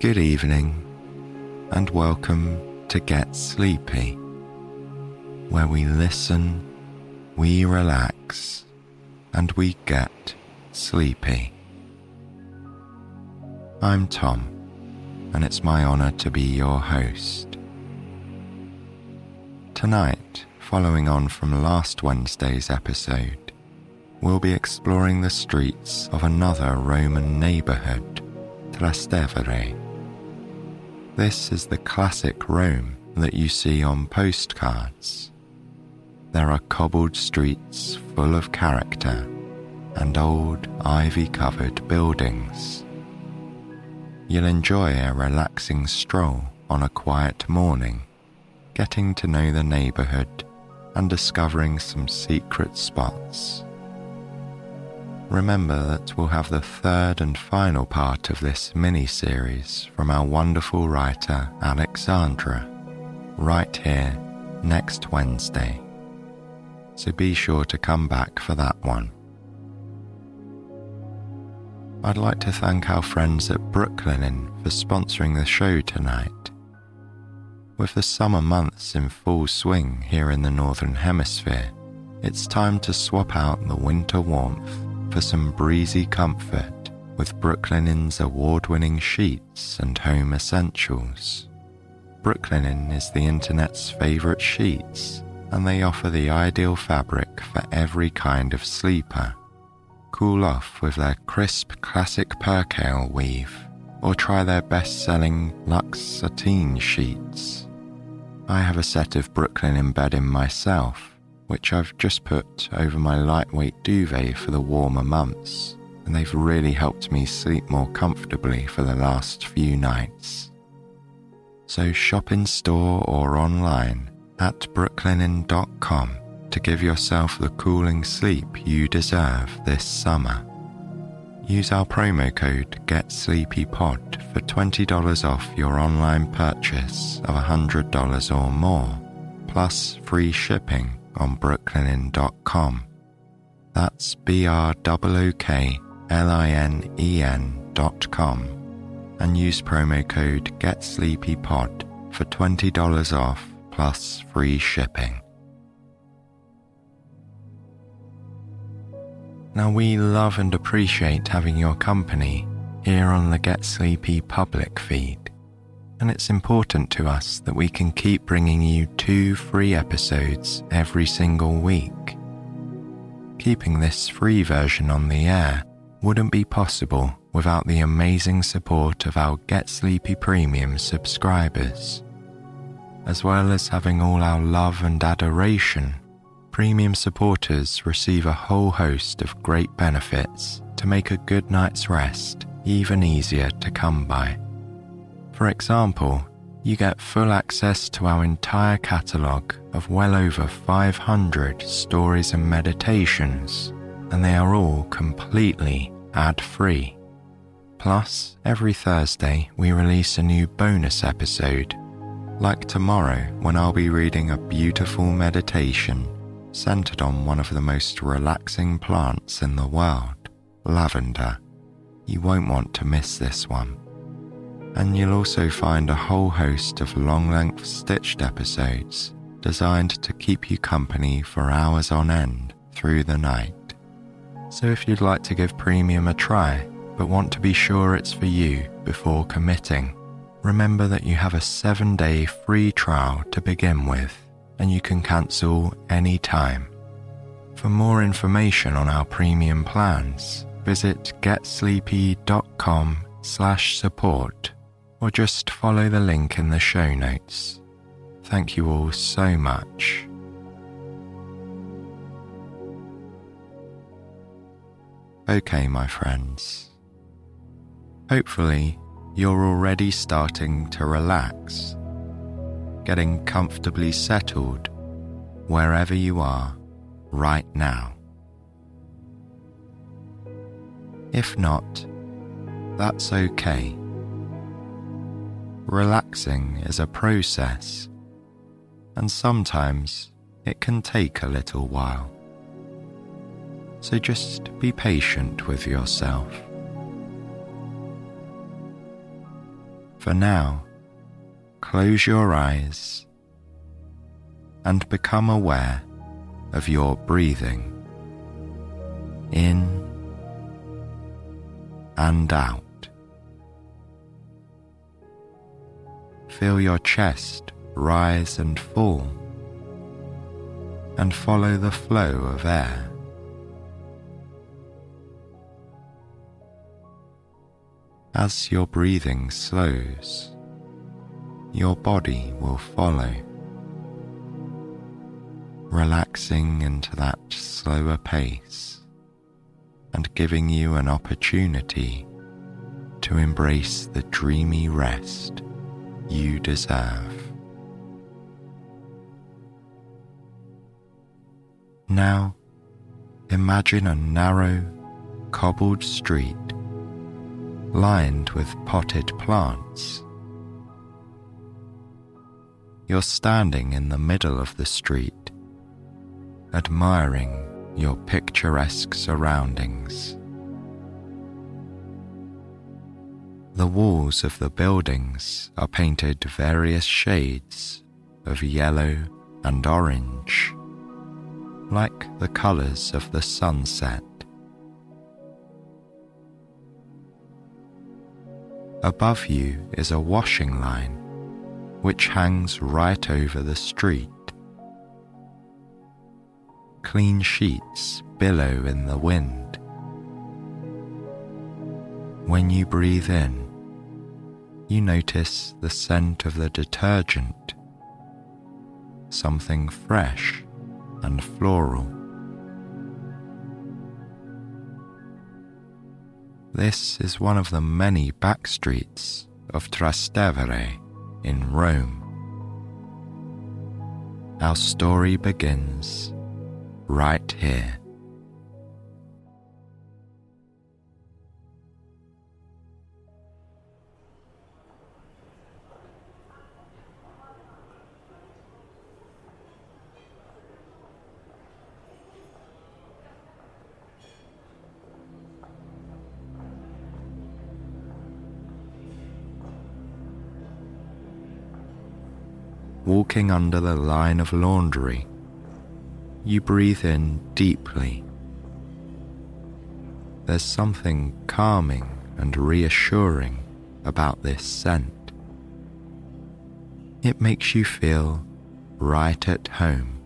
Good evening, and welcome to Get Sleepy, where we listen, we relax, and we get sleepy. I'm Tom, and it's my honour to be your host. Tonight, following on from last Wednesday's episode, we'll be exploring the streets of another Roman neighbourhood, Trastevere. This is the classic Rome that you see on postcards. There are cobbled streets full of character and old ivy covered buildings. You'll enjoy a relaxing stroll on a quiet morning, getting to know the neighbourhood and discovering some secret spots remember that we'll have the third and final part of this mini series from our wonderful writer Alexandra right here next Wednesday. So be sure to come back for that one. I'd like to thank our friends at Brooklinen for sponsoring the show tonight. With the summer months in full swing here in the Northern Hemisphere, it's time to swap out the winter warmth for some breezy comfort with Brooklinen's award winning sheets and home essentials. Brooklinen is the internet's favourite sheets, and they offer the ideal fabric for every kind of sleeper. Cool off with their crisp classic percale weave, or try their best selling luxe sateen sheets. I have a set of Brooklinen bedding myself which I've just put over my lightweight duvet for the warmer months, and they've really helped me sleep more comfortably for the last few nights. So shop in store or online at brooklinen.com to give yourself the cooling sleep you deserve this summer. Use our promo code GetSleepyPod for $20 off your online purchase of $100 or more, plus free shipping on brooklinen.com. That's B R O K L I N E N dot com and use promo code GetSleepyPod for $20 off plus free shipping. Now, we love and appreciate having your company here on the Get Sleepy public feed and it's important to us that we can keep bringing you two free episodes every single week. Keeping this free version on the air wouldn't be possible without the amazing support of our Get Sleepy Premium subscribers. As well as having all our love and adoration, premium supporters receive a whole host of great benefits to make a good night's rest even easier to come by. For example, you get full access to our entire catalogue of well over 500 stories and meditations, and they are all completely ad free. Plus, every Thursday we release a new bonus episode, like tomorrow when I'll be reading a beautiful meditation centered on one of the most relaxing plants in the world, lavender. You won't want to miss this one and you'll also find a whole host of long length stitched episodes designed to keep you company for hours on end through the night. So if you'd like to give Premium a try, but want to be sure it's for you before committing, remember that you have a seven day free trial to begin with, and you can cancel any time. For more information on our premium plans, visit getsleepy.com slash support or just follow the link in the show notes. Thank you all so much. Okay, my friends. Hopefully, you're already starting to relax, getting comfortably settled wherever you are right now. If not, that's okay relaxing is a process, and sometimes it can take a little while. So just be patient with yourself. For now, close your eyes and become aware of your breathing in and out. Feel your chest rise and fall and follow the flow of air. As your breathing slows, your body will follow, relaxing into that slower pace and giving you an opportunity to embrace the dreamy rest you deserve. Now, imagine a narrow, cobbled street lined with potted plants. You're standing in the middle of the street, admiring your picturesque surroundings. The walls of the buildings are painted various shades of yellow and orange, like the colours of the sunset. Above you is a washing line which hangs right over the street. Clean sheets billow in the wind. When you breathe in, you notice the scent of the detergent, something fresh and floral. This is one of the many back streets of Trastevere in Rome. Our story begins right here. Walking under the line of laundry, you breathe in deeply. There's something calming and reassuring about this scent. It makes you feel right at home.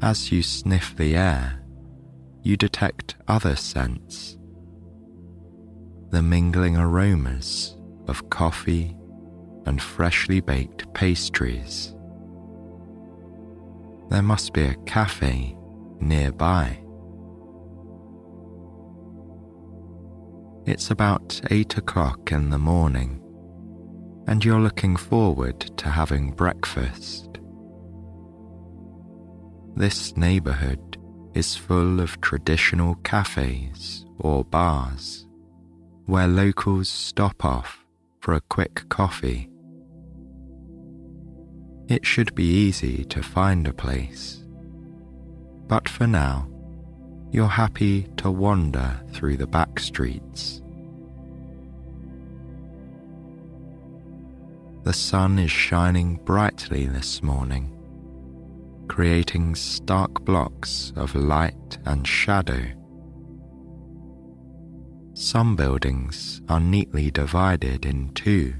As you sniff the air, you detect other scents. The mingling aromas of coffee and freshly baked pastries. There must be a cafe nearby. It's about eight o'clock in the morning, and you're looking forward to having breakfast. This neighborhood is full of traditional cafes or bars where locals stop off for a quick coffee. It should be easy to find a place, but for now, you're happy to wander through the back streets. The sun is shining brightly this morning, creating stark blocks of light and shadow some buildings are neatly divided in two,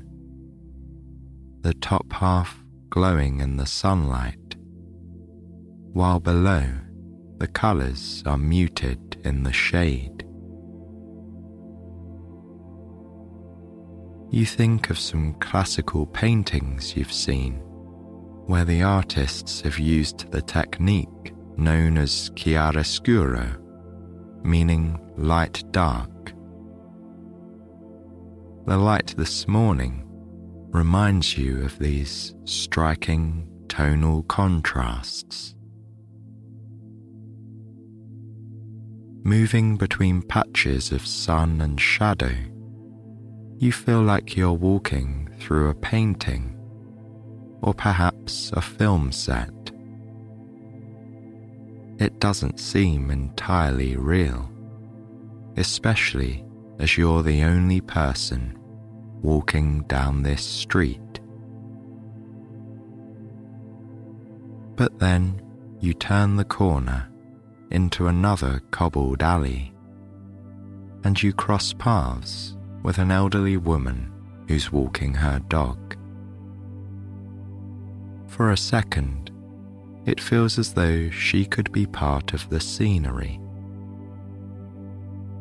the top half glowing in the sunlight, while below the colours are muted in the shade. You think of some classical paintings you've seen where the artists have used the technique known as chiaroscuro, meaning light dark the light this morning reminds you of these striking tonal contrasts. Moving between patches of sun and shadow, you feel like you're walking through a painting or perhaps a film set. It doesn't seem entirely real, especially as you're the only person walking down this street. But then you turn the corner into another cobbled alley and you cross paths with an elderly woman who's walking her dog. For a second, it feels as though she could be part of the scenery.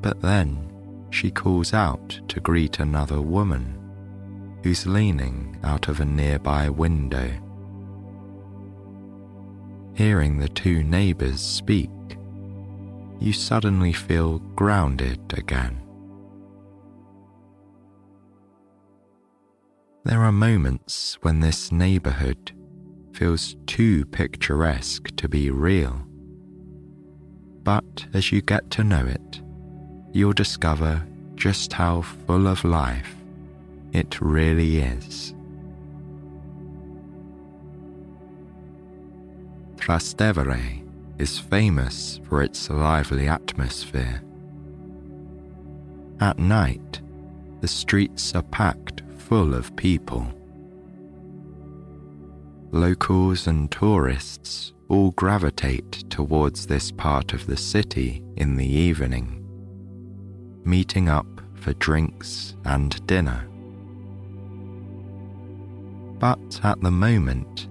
But then she calls out to greet another woman who's leaning out of a nearby window. Hearing the two neighbours speak, you suddenly feel grounded again. There are moments when this neighbourhood feels too picturesque to be real. But as you get to know it, you'll discover just how full of life it really is. Trastevere is famous for its lively atmosphere. At night, the streets are packed full of people. Locals and tourists all gravitate towards this part of the city in the evening, meeting up for drinks and dinner. But at the moment,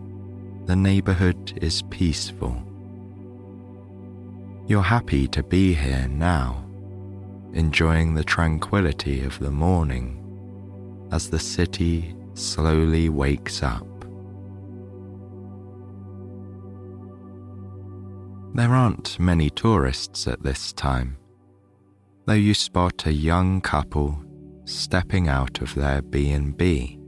the neighborhood is peaceful. You're happy to be here now, enjoying the tranquility of the morning as the city slowly wakes up. There aren't many tourists at this time, though you spot a young couple stepping out of their B&B.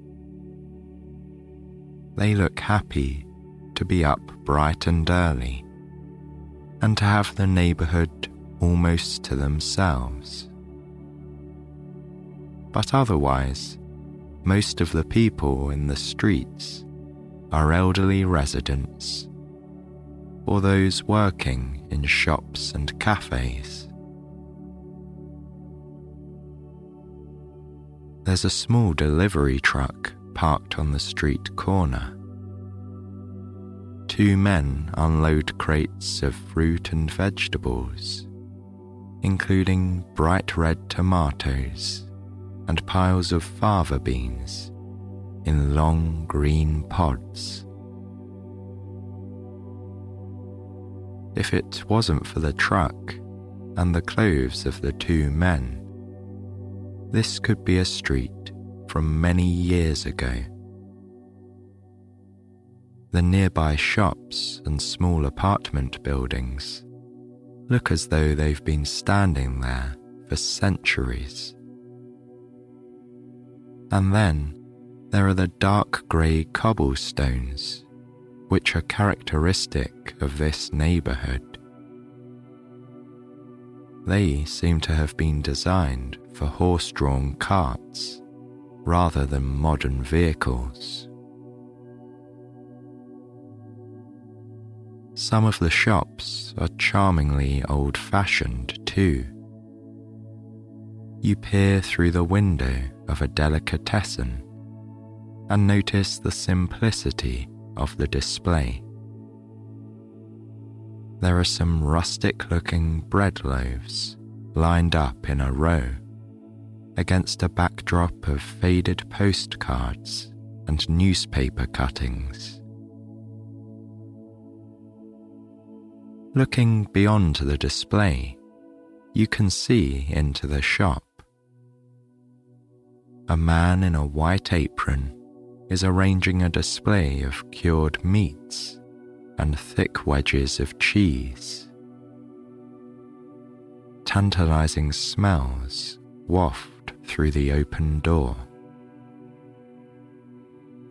They look happy to be up bright and early and to have the neighbourhood almost to themselves. But otherwise, most of the people in the streets are elderly residents or those working in shops and cafes. There's a small delivery truck parked on the street corner two men unload crates of fruit and vegetables, including bright red tomatoes and piles of fava beans in long green pods. If it wasn't for the truck and the clothes of the two men, this could be a street from many years ago the nearby shops and small apartment buildings look as though they've been standing there for centuries. And then there are the dark grey cobblestones, which are characteristic of this neighbourhood. They seem to have been designed for horse drawn carts rather than modern vehicles. Some of the shops are charmingly old fashioned too. You peer through the window of a delicatessen and notice the simplicity of the display. There are some rustic looking bread loaves lined up in a row against a backdrop of faded postcards and newspaper cuttings. Looking beyond the display, you can see into the shop. A man in a white apron is arranging a display of cured meats and thick wedges of cheese. Tantalizing smells waft through the open door.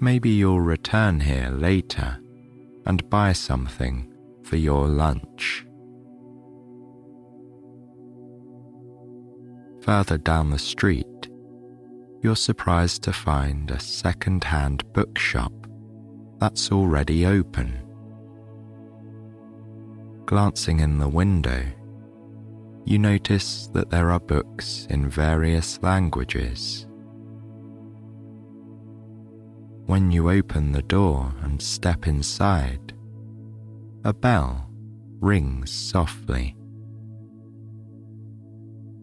Maybe you'll return here later and buy something for your lunch. Further down the street, you're surprised to find a second hand bookshop that's already open. Glancing in the window, you notice that there are books in various languages. When you open the door and step inside, a bell rings softly.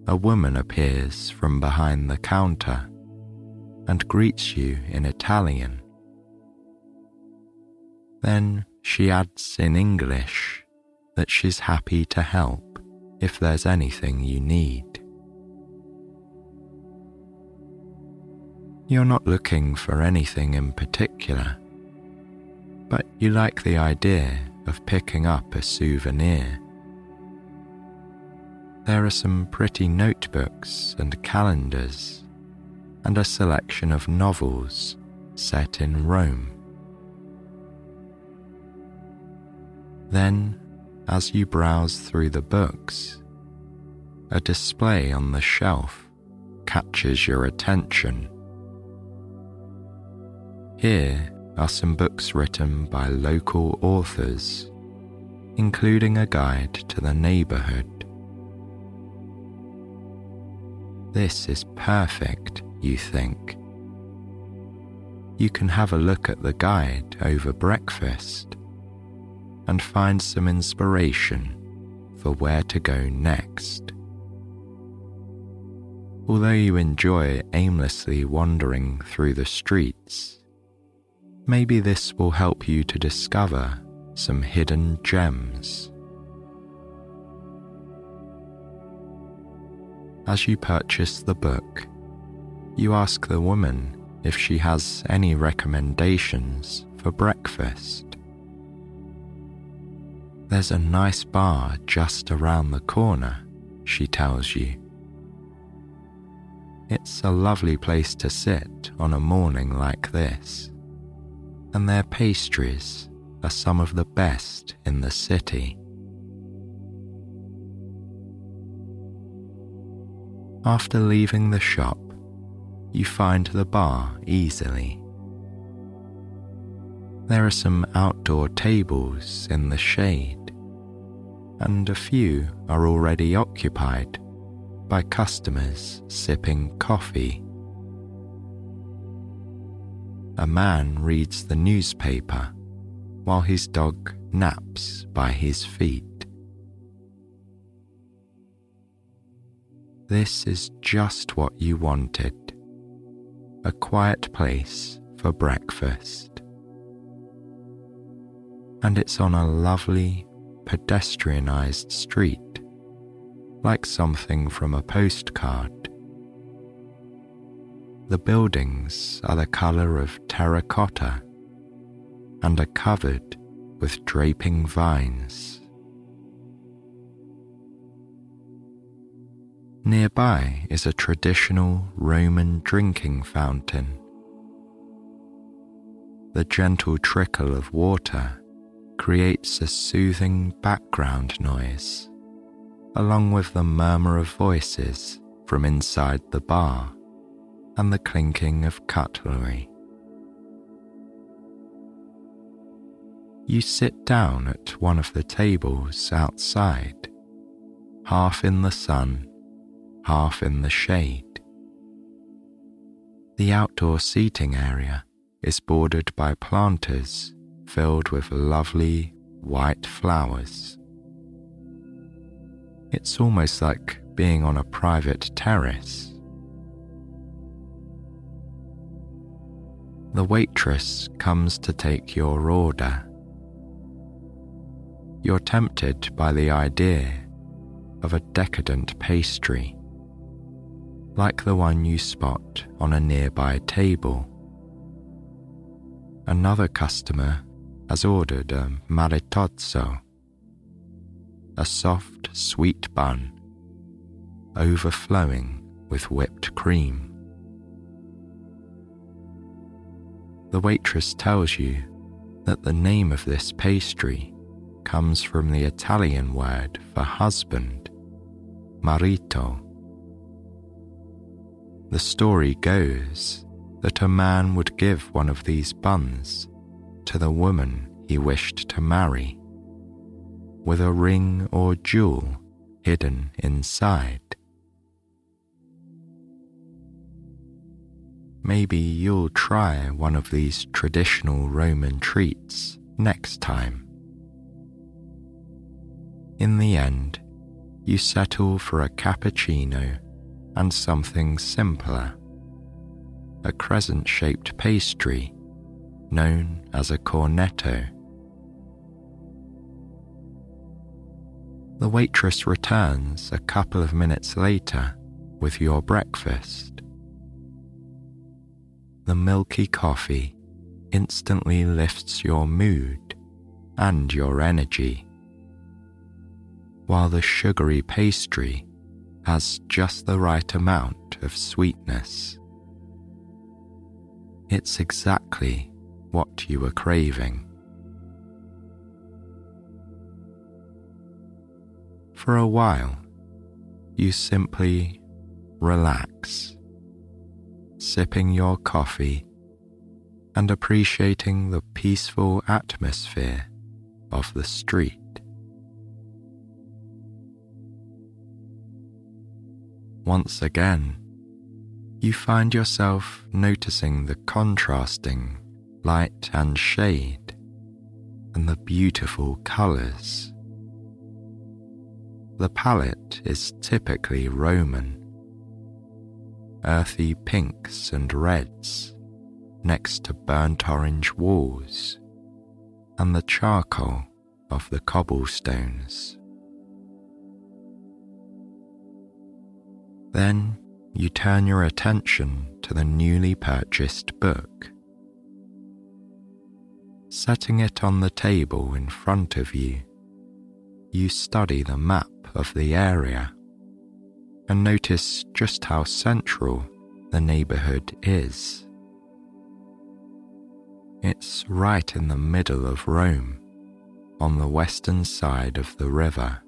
A woman appears from behind the counter and greets you in Italian. Then she adds in English that she's happy to help if there's anything you need. You're not looking for anything in particular, but you like the idea of picking up a souvenir. There are some pretty notebooks and calendars, and a selection of novels set in Rome. Then, as you browse through the books, a display on the shelf catches your attention. Here are some books written by local authors, including a guide to the neighborhood. This is perfect, you think. You can have a look at the guide over breakfast and find some inspiration for where to go next. Although you enjoy aimlessly wandering through the streets, maybe this will help you to discover some hidden gems. As you purchase the book, you ask the woman if she has any recommendations for breakfast. There's a nice bar just around the corner, she tells you. It's a lovely place to sit on a morning like this, and their pastries are some of the best in the city. After leaving the shop, you find the bar easily. There are some outdoor tables in the shade, and a few are already occupied by customers sipping coffee. A man reads the newspaper while his dog naps by his feet. This is just what you wanted a quiet place for breakfast and it's on a lovely, pedestrianised street, like something from a postcard. The buildings are the colour of terracotta and are covered with draping vines. Nearby is a traditional Roman drinking fountain. The gentle trickle of water creates a soothing background noise, along with the murmur of voices from inside the bar and the clinking of cutlery. You sit down at one of the tables outside, half in the sun, half in the shade. The outdoor seating area is bordered by planters filled with lovely white flowers. It's almost like being on a private terrace. The waitress comes to take your order. You're tempted by the idea of a decadent pastry, like the one you spot on a nearby table. Another customer has ordered a maritozzo, a soft, sweet bun overflowing with whipped cream. The waitress tells you that the name of this pastry comes from the Italian word for husband, marito. The story goes that a man would give one of these buns to the woman he wished to marry, with a ring or jewel hidden inside. Maybe you'll try one of these traditional Roman treats next time. In the end, you settle for a cappuccino and something simpler a crescent shaped pastry known as a cornetto. The waitress returns a couple of minutes later with your breakfast. The milky coffee instantly lifts your mood and your energy, while the sugary pastry has just the right amount of sweetness. It's exactly what you were craving. For a while, you simply relax, sipping your coffee and appreciating the peaceful atmosphere of the street. Once again, you find yourself noticing the contrasting light and shade and the beautiful colours. The palette is typically Roman, earthy pinks and reds next to burnt orange walls and the charcoal of the cobblestones. Then you turn your attention to the newly purchased book. Setting it on the table in front of you, you study the map of the area and notice just how central the neighborhood is. It's right in the middle of Rome, on the western side of the river.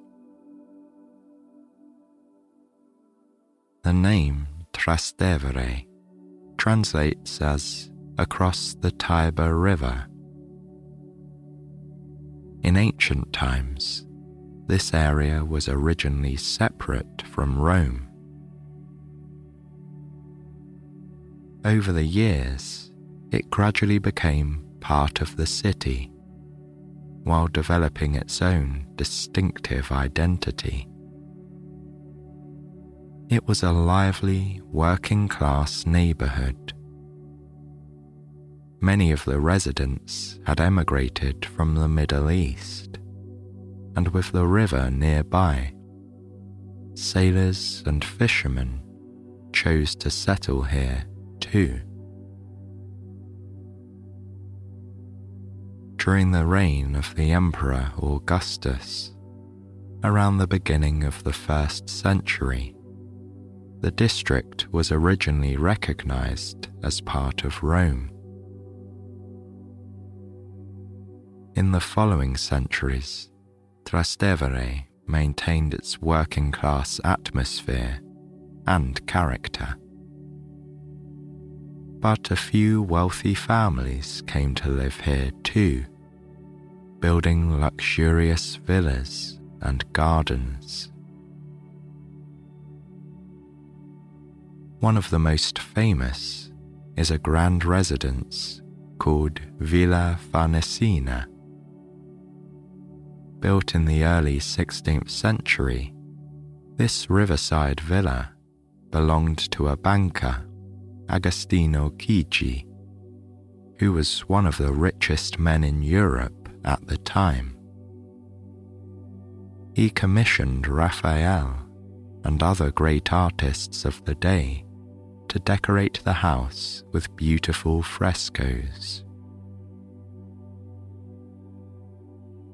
The name Trastevere translates as across the Tiber River. In ancient times, this area was originally separate from Rome. Over the years, it gradually became part of the city while developing its own distinctive identity. It was a lively, working class neighborhood. Many of the residents had emigrated from the Middle East, and with the river nearby, sailors and fishermen chose to settle here too. During the reign of the Emperor Augustus, around the beginning of the first century, the district was originally recognized as part of Rome. In the following centuries, Trastevere maintained its working class atmosphere and character. But a few wealthy families came to live here too, building luxurious villas and gardens One of the most famous is a grand residence called Villa Farnesina. Built in the early 16th century, this riverside villa belonged to a banker, Agostino Chigi, who was one of the richest men in Europe at the time. He commissioned Raphael and other great artists of the day to decorate the house with beautiful frescoes.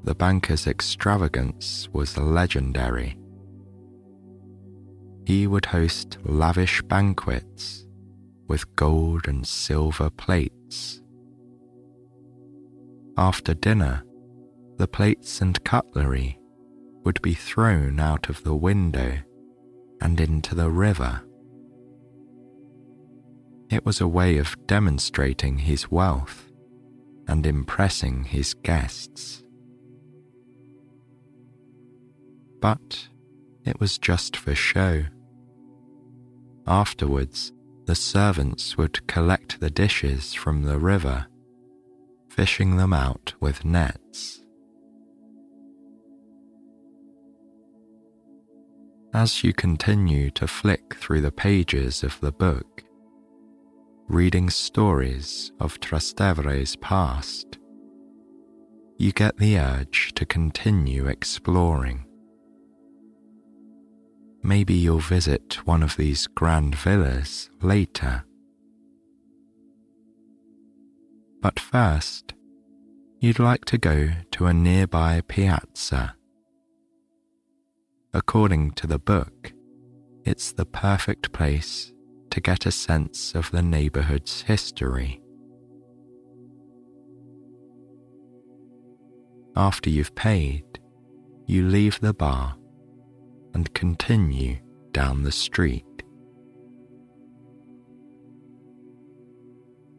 The banker's extravagance was legendary. He would host lavish banquets with gold and silver plates. After dinner, the plates and cutlery would be thrown out of the window and into the river. It was a way of demonstrating his wealth and impressing his guests. But It was just for show. Afterwards, the servants would collect the dishes from the river, fishing them out with nets. As you continue to flick through the pages of the book, reading stories of Trastevere's past, you get the urge to continue exploring. Maybe you'll visit one of these grand villas later. But first, you'd like to go to a nearby piazza. According to the book, it's the perfect place to get a sense of the neighborhood's history. After you've paid, you leave the bar and continue down the street.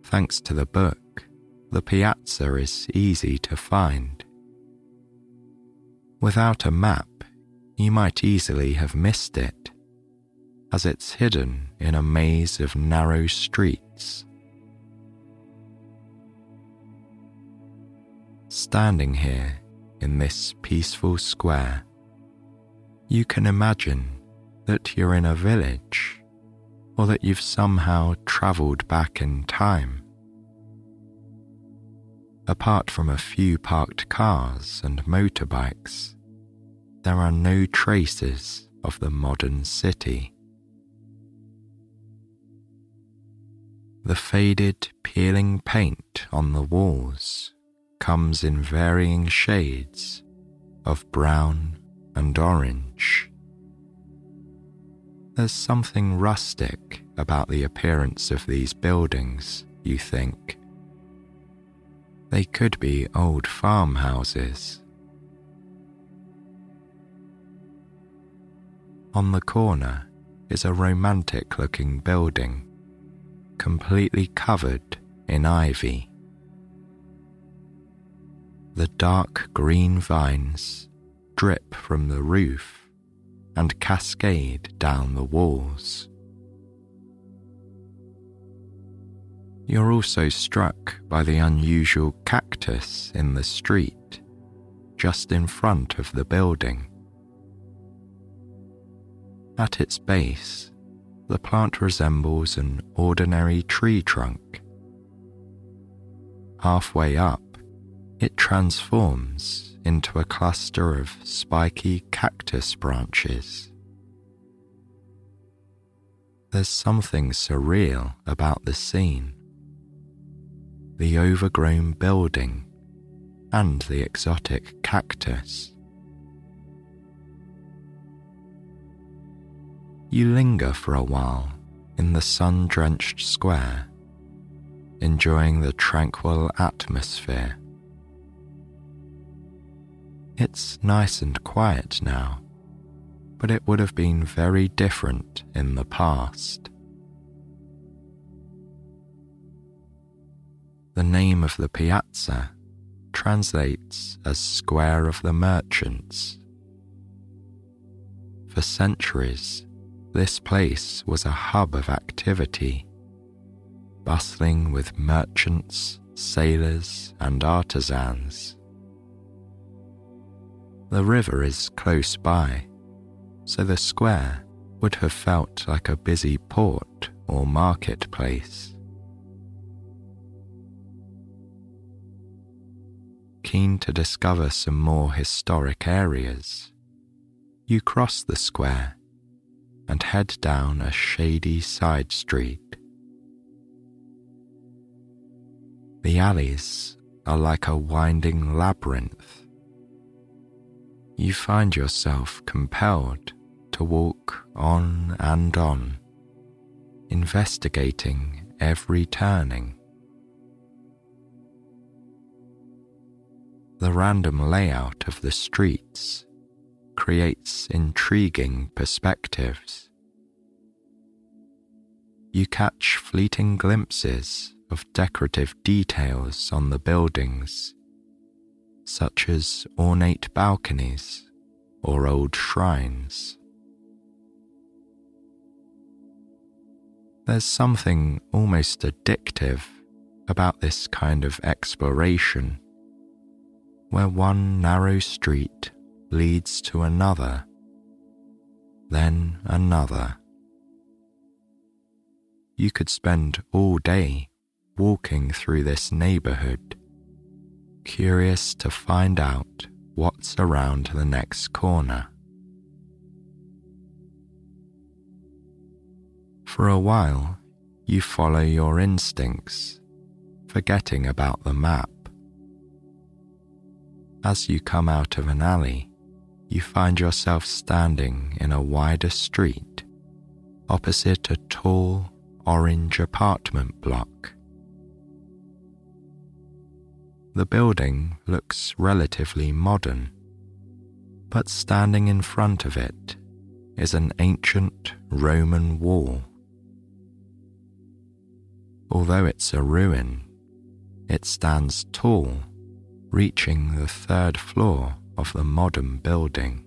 Thanks to the book, the piazza is easy to find. Without a map, you might easily have missed it, as it's hidden in a maze of narrow streets. Standing here in this peaceful square, you can imagine that you're in a village or that you've somehow travelled back in time. Apart from a few parked cars and motorbikes, there are no traces of the modern city. The faded, peeling paint on the walls comes in varying shades of brown and orange. There's something rustic about the appearance of these buildings, you think. They could be old farmhouses. On the corner is a romantic looking building, completely covered in ivy. The dark green vines drip from the roof and cascade down the walls. You're also struck by the unusual cactus in the street, just in front of the building. At its base, the plant resembles an ordinary tree trunk. Halfway up, it transforms into a cluster of spiky cactus branches. There's something surreal about the scene. The overgrown building and the exotic cactus. You linger for a while in the sun drenched square, enjoying the tranquil atmosphere it's nice and quiet now, but it would have been very different in the past. The name of the piazza translates as Square of the Merchants. For centuries, this place was a hub of activity, bustling with merchants, sailors, and artisans. The river is close by, so the square would have felt like a busy port or marketplace. Keen to discover some more historic areas, you cross the square and head down a shady side street. The alleys are like a winding labyrinth you find yourself compelled to walk on and on, investigating every turning. The random layout of the streets creates intriguing perspectives. You catch fleeting glimpses of decorative details on the buildings such as ornate balconies or old shrines. There's something almost addictive about this kind of exploration, where one narrow street leads to another, then another. You could spend all day walking through this neighborhood curious to find out what's around the next corner. For a while, you follow your instincts, forgetting about the map. As you come out of an alley, you find yourself standing in a wider street opposite a tall orange apartment block. The building looks relatively modern, but standing in front of it is an ancient Roman wall. Although it's a ruin, it stands tall, reaching the third floor of the modern building.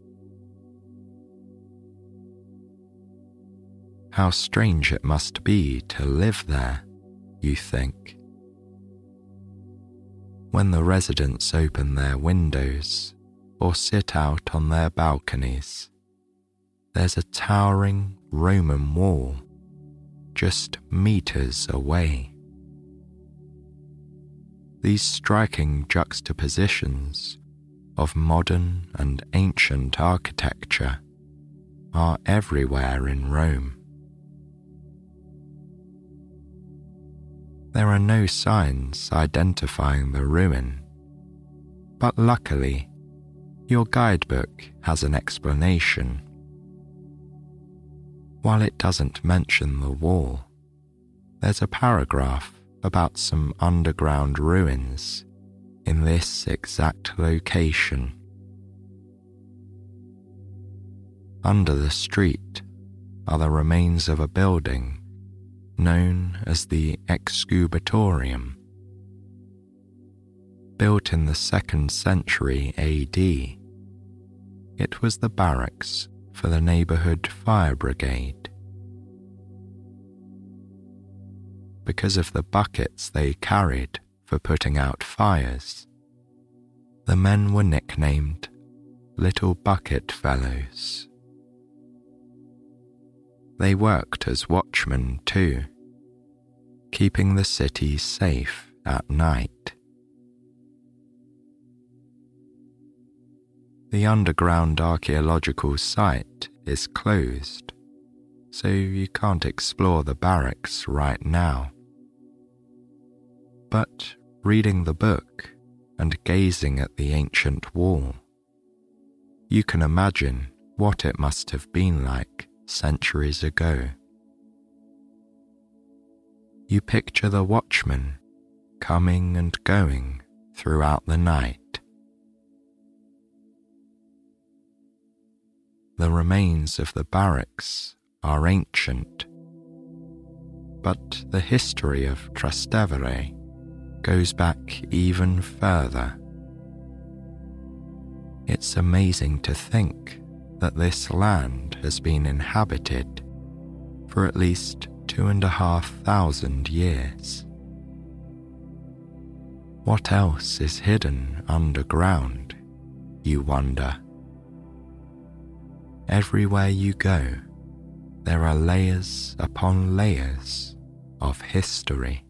How strange it must be to live there, you think. When the residents open their windows or sit out on their balconies, there's a towering Roman wall just meters away. These striking juxtapositions of modern and ancient architecture are everywhere in Rome. There are no signs identifying the ruin, but luckily, your guidebook has an explanation while it doesn't mention the wall, there's a paragraph about some underground ruins in this exact location. Under the street are the remains of a building known as the Excubitorium. Built in the second century AD, it was the barracks for the neighbourhood fire brigade. Because of the buckets they carried for putting out fires, the men were nicknamed Little Bucket Fellows. They worked as watchmen too, keeping the city safe at night. The underground archaeological site is closed, so you can't explore the barracks right now. But reading the book and gazing at the ancient wall, you can imagine what it must have been like centuries ago. You picture the watchmen coming and going throughout the night The remains of the barracks are ancient, but the history of Trastevere goes back even further. It's amazing to think that this land has been inhabited for at least two and a half thousand years. What else is hidden underground, you wonder? Everywhere you go, there are layers upon layers of history.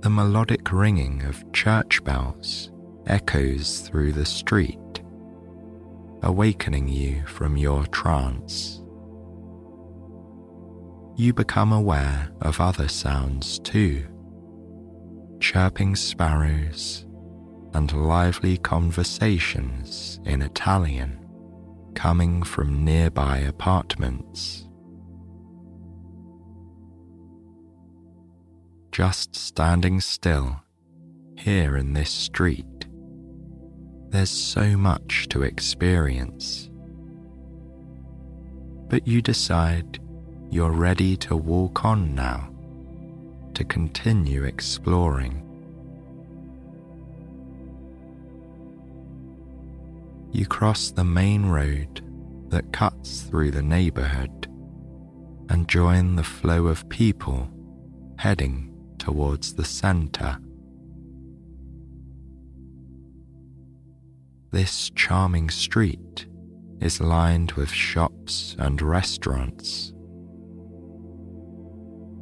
The melodic ringing of church bells echoes through the street, awakening you from your trance. You become aware of other sounds too chirping sparrows and lively conversations in Italian coming from nearby apartments. Just standing still here in this street, there's so much to experience. But you decide you're ready to walk on now, to continue exploring. you cross the main road that cuts through the neighborhood and join the flow of people heading towards the center. This charming street is lined with shops and restaurants.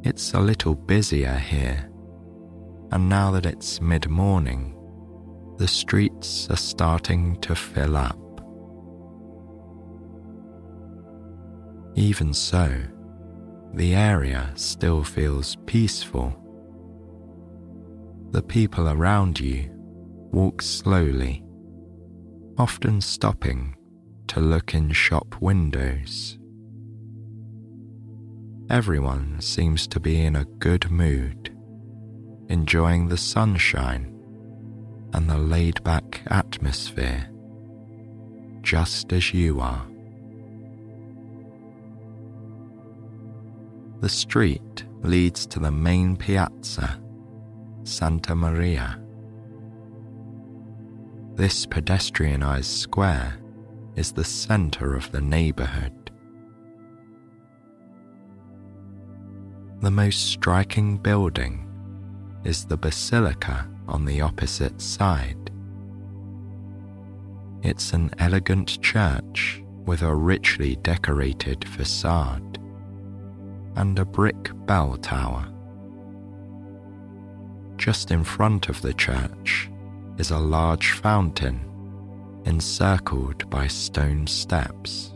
It's a little busier here, and now that it's mid morning, the streets are starting to fill up. Even so, the area still feels peaceful. The people around you walk slowly, often stopping to look in shop windows. Everyone seems to be in a good mood, enjoying the sunshine and the laid back atmosphere, just as you are. The street leads to the main piazza, Santa Maria. This pedestrianized square is the center of the neighborhood. The most striking building is the basilica on the opposite side. It's an elegant church with a richly decorated facade and a brick bell tower. Just in front of the church is a large fountain encircled by stone steps.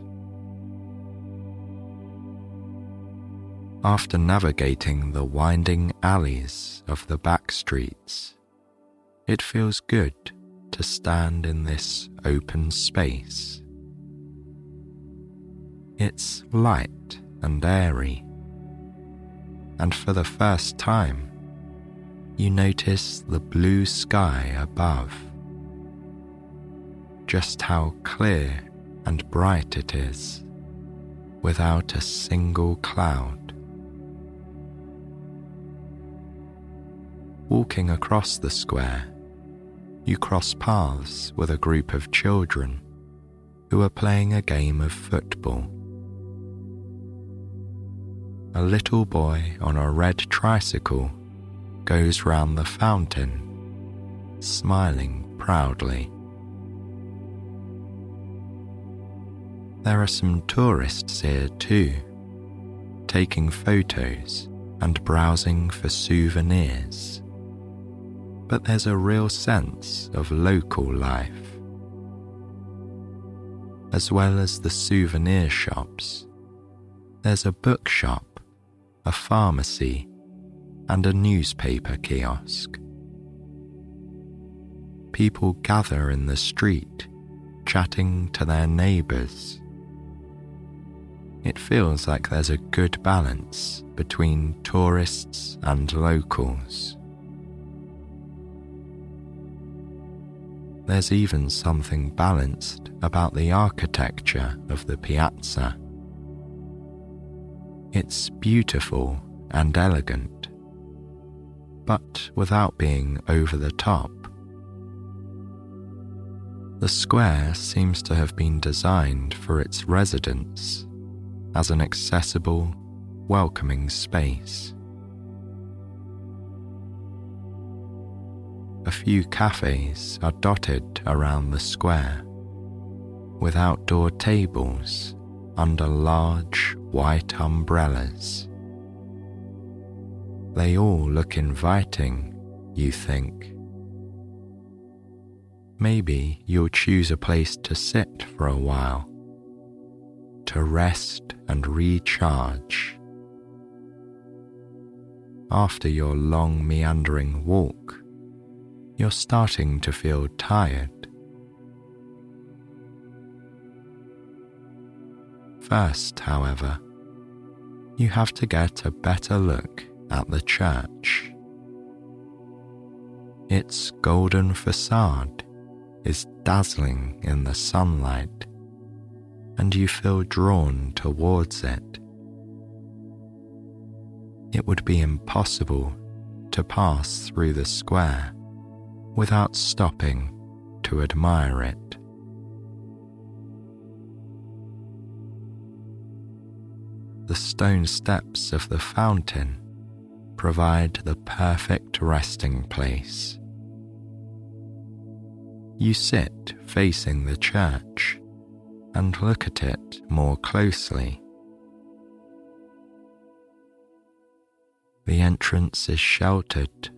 After navigating the winding alleys of the back streets, it feels good to stand in this open space. It's light and airy, and for the first time, you notice the blue sky above. Just how clear and bright it is, without a single cloud. Walking across the square, you cross paths with a group of children who are playing a game of football. A little boy on a red tricycle goes round the fountain, smiling proudly. There are some tourists here too, taking photos and browsing for souvenirs but there's a real sense of local life. As well as the souvenir shops, there's a bookshop, a pharmacy, and a newspaper kiosk. People gather in the street, chatting to their neighbours. It feels like there's a good balance between tourists and locals. There's even something balanced about the architecture of the piazza. It's beautiful and elegant, but without being over the top. The square seems to have been designed for its residents as an accessible, welcoming space. a few cafes are dotted around the square, with outdoor tables under large white umbrellas. They all look inviting, you think. Maybe you'll choose a place to sit for a while, to rest and recharge. After your long meandering walk, you're starting to feel tired. First, however, you have to get a better look at the church. Its golden facade is dazzling in the sunlight, and you feel drawn towards it. It would be impossible to pass through the square without stopping to admire it. the stone steps of the fountain provide the perfect resting place. You sit facing the church and look at it more closely. The entrance is sheltered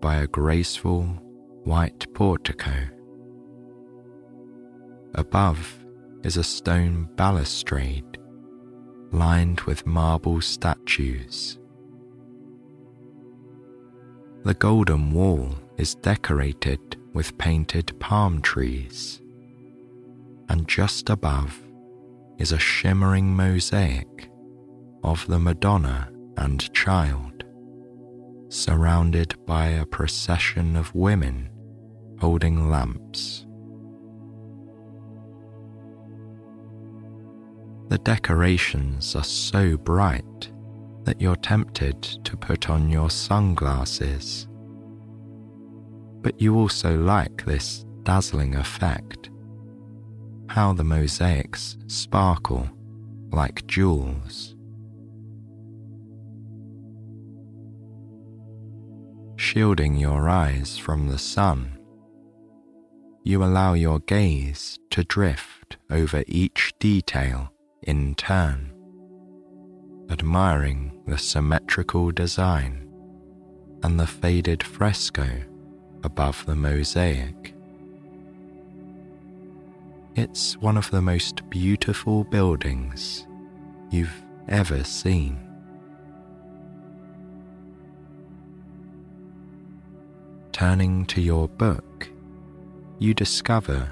by a graceful white portico. Above is a stone balustrade lined with marble statues. The golden wall is decorated with painted palm trees, and just above is a shimmering mosaic of the Madonna and Child, surrounded by a procession of women holding lamps. The decorations are so bright that you're tempted to put on your sunglasses. But you also like this dazzling effect how the mosaics sparkle like jewels. Shielding your eyes from the sun, you allow your gaze to drift over each detail in turn, admiring the symmetrical design and the faded fresco above the mosaic. It's one of the most beautiful buildings you've ever seen. Turning to your book, you discover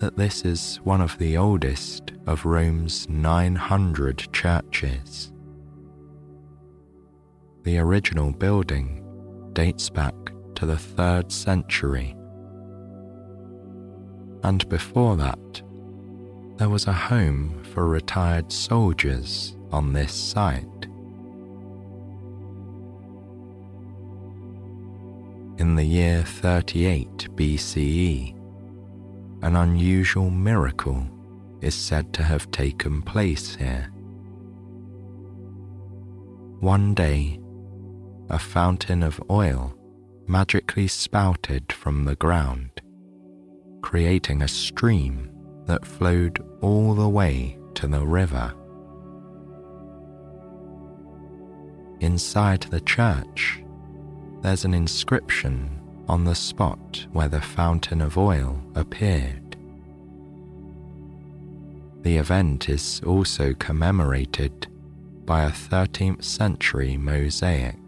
that this is one of the oldest of Rome's 900 churches. The original building dates back to the 3rd century. And before that, there was a home for retired soldiers on this site. In the year 38 BCE, an unusual miracle is said to have taken place here. One day, a fountain of oil magically spouted from the ground, creating a stream that flowed all the way to the river. Inside the church, there's an inscription on the spot where the fountain of oil appeared. The event is also commemorated by a 13th century mosaic.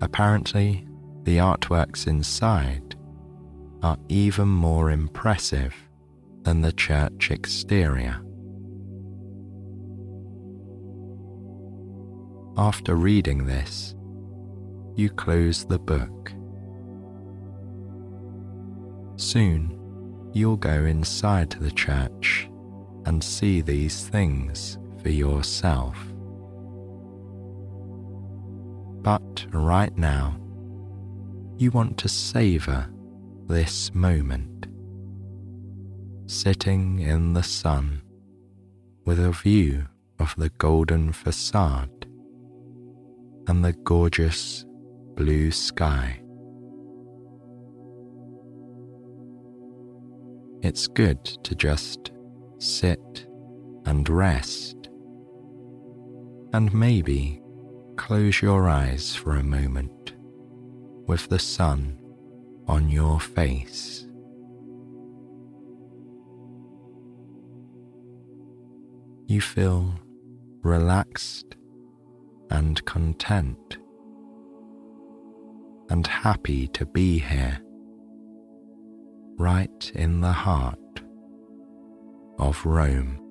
Apparently, the artworks inside are even more impressive than the church exterior. After reading this, you close the book. Soon, you'll go inside the church and see these things for yourself. But right now, you want to savor this moment, sitting in the sun with a view of the golden facade and the gorgeous blue sky. It's good to just sit and rest, and maybe close your eyes for a moment with the sun on your face. You feel relaxed and content and happy to be here, right in the heart of Rome.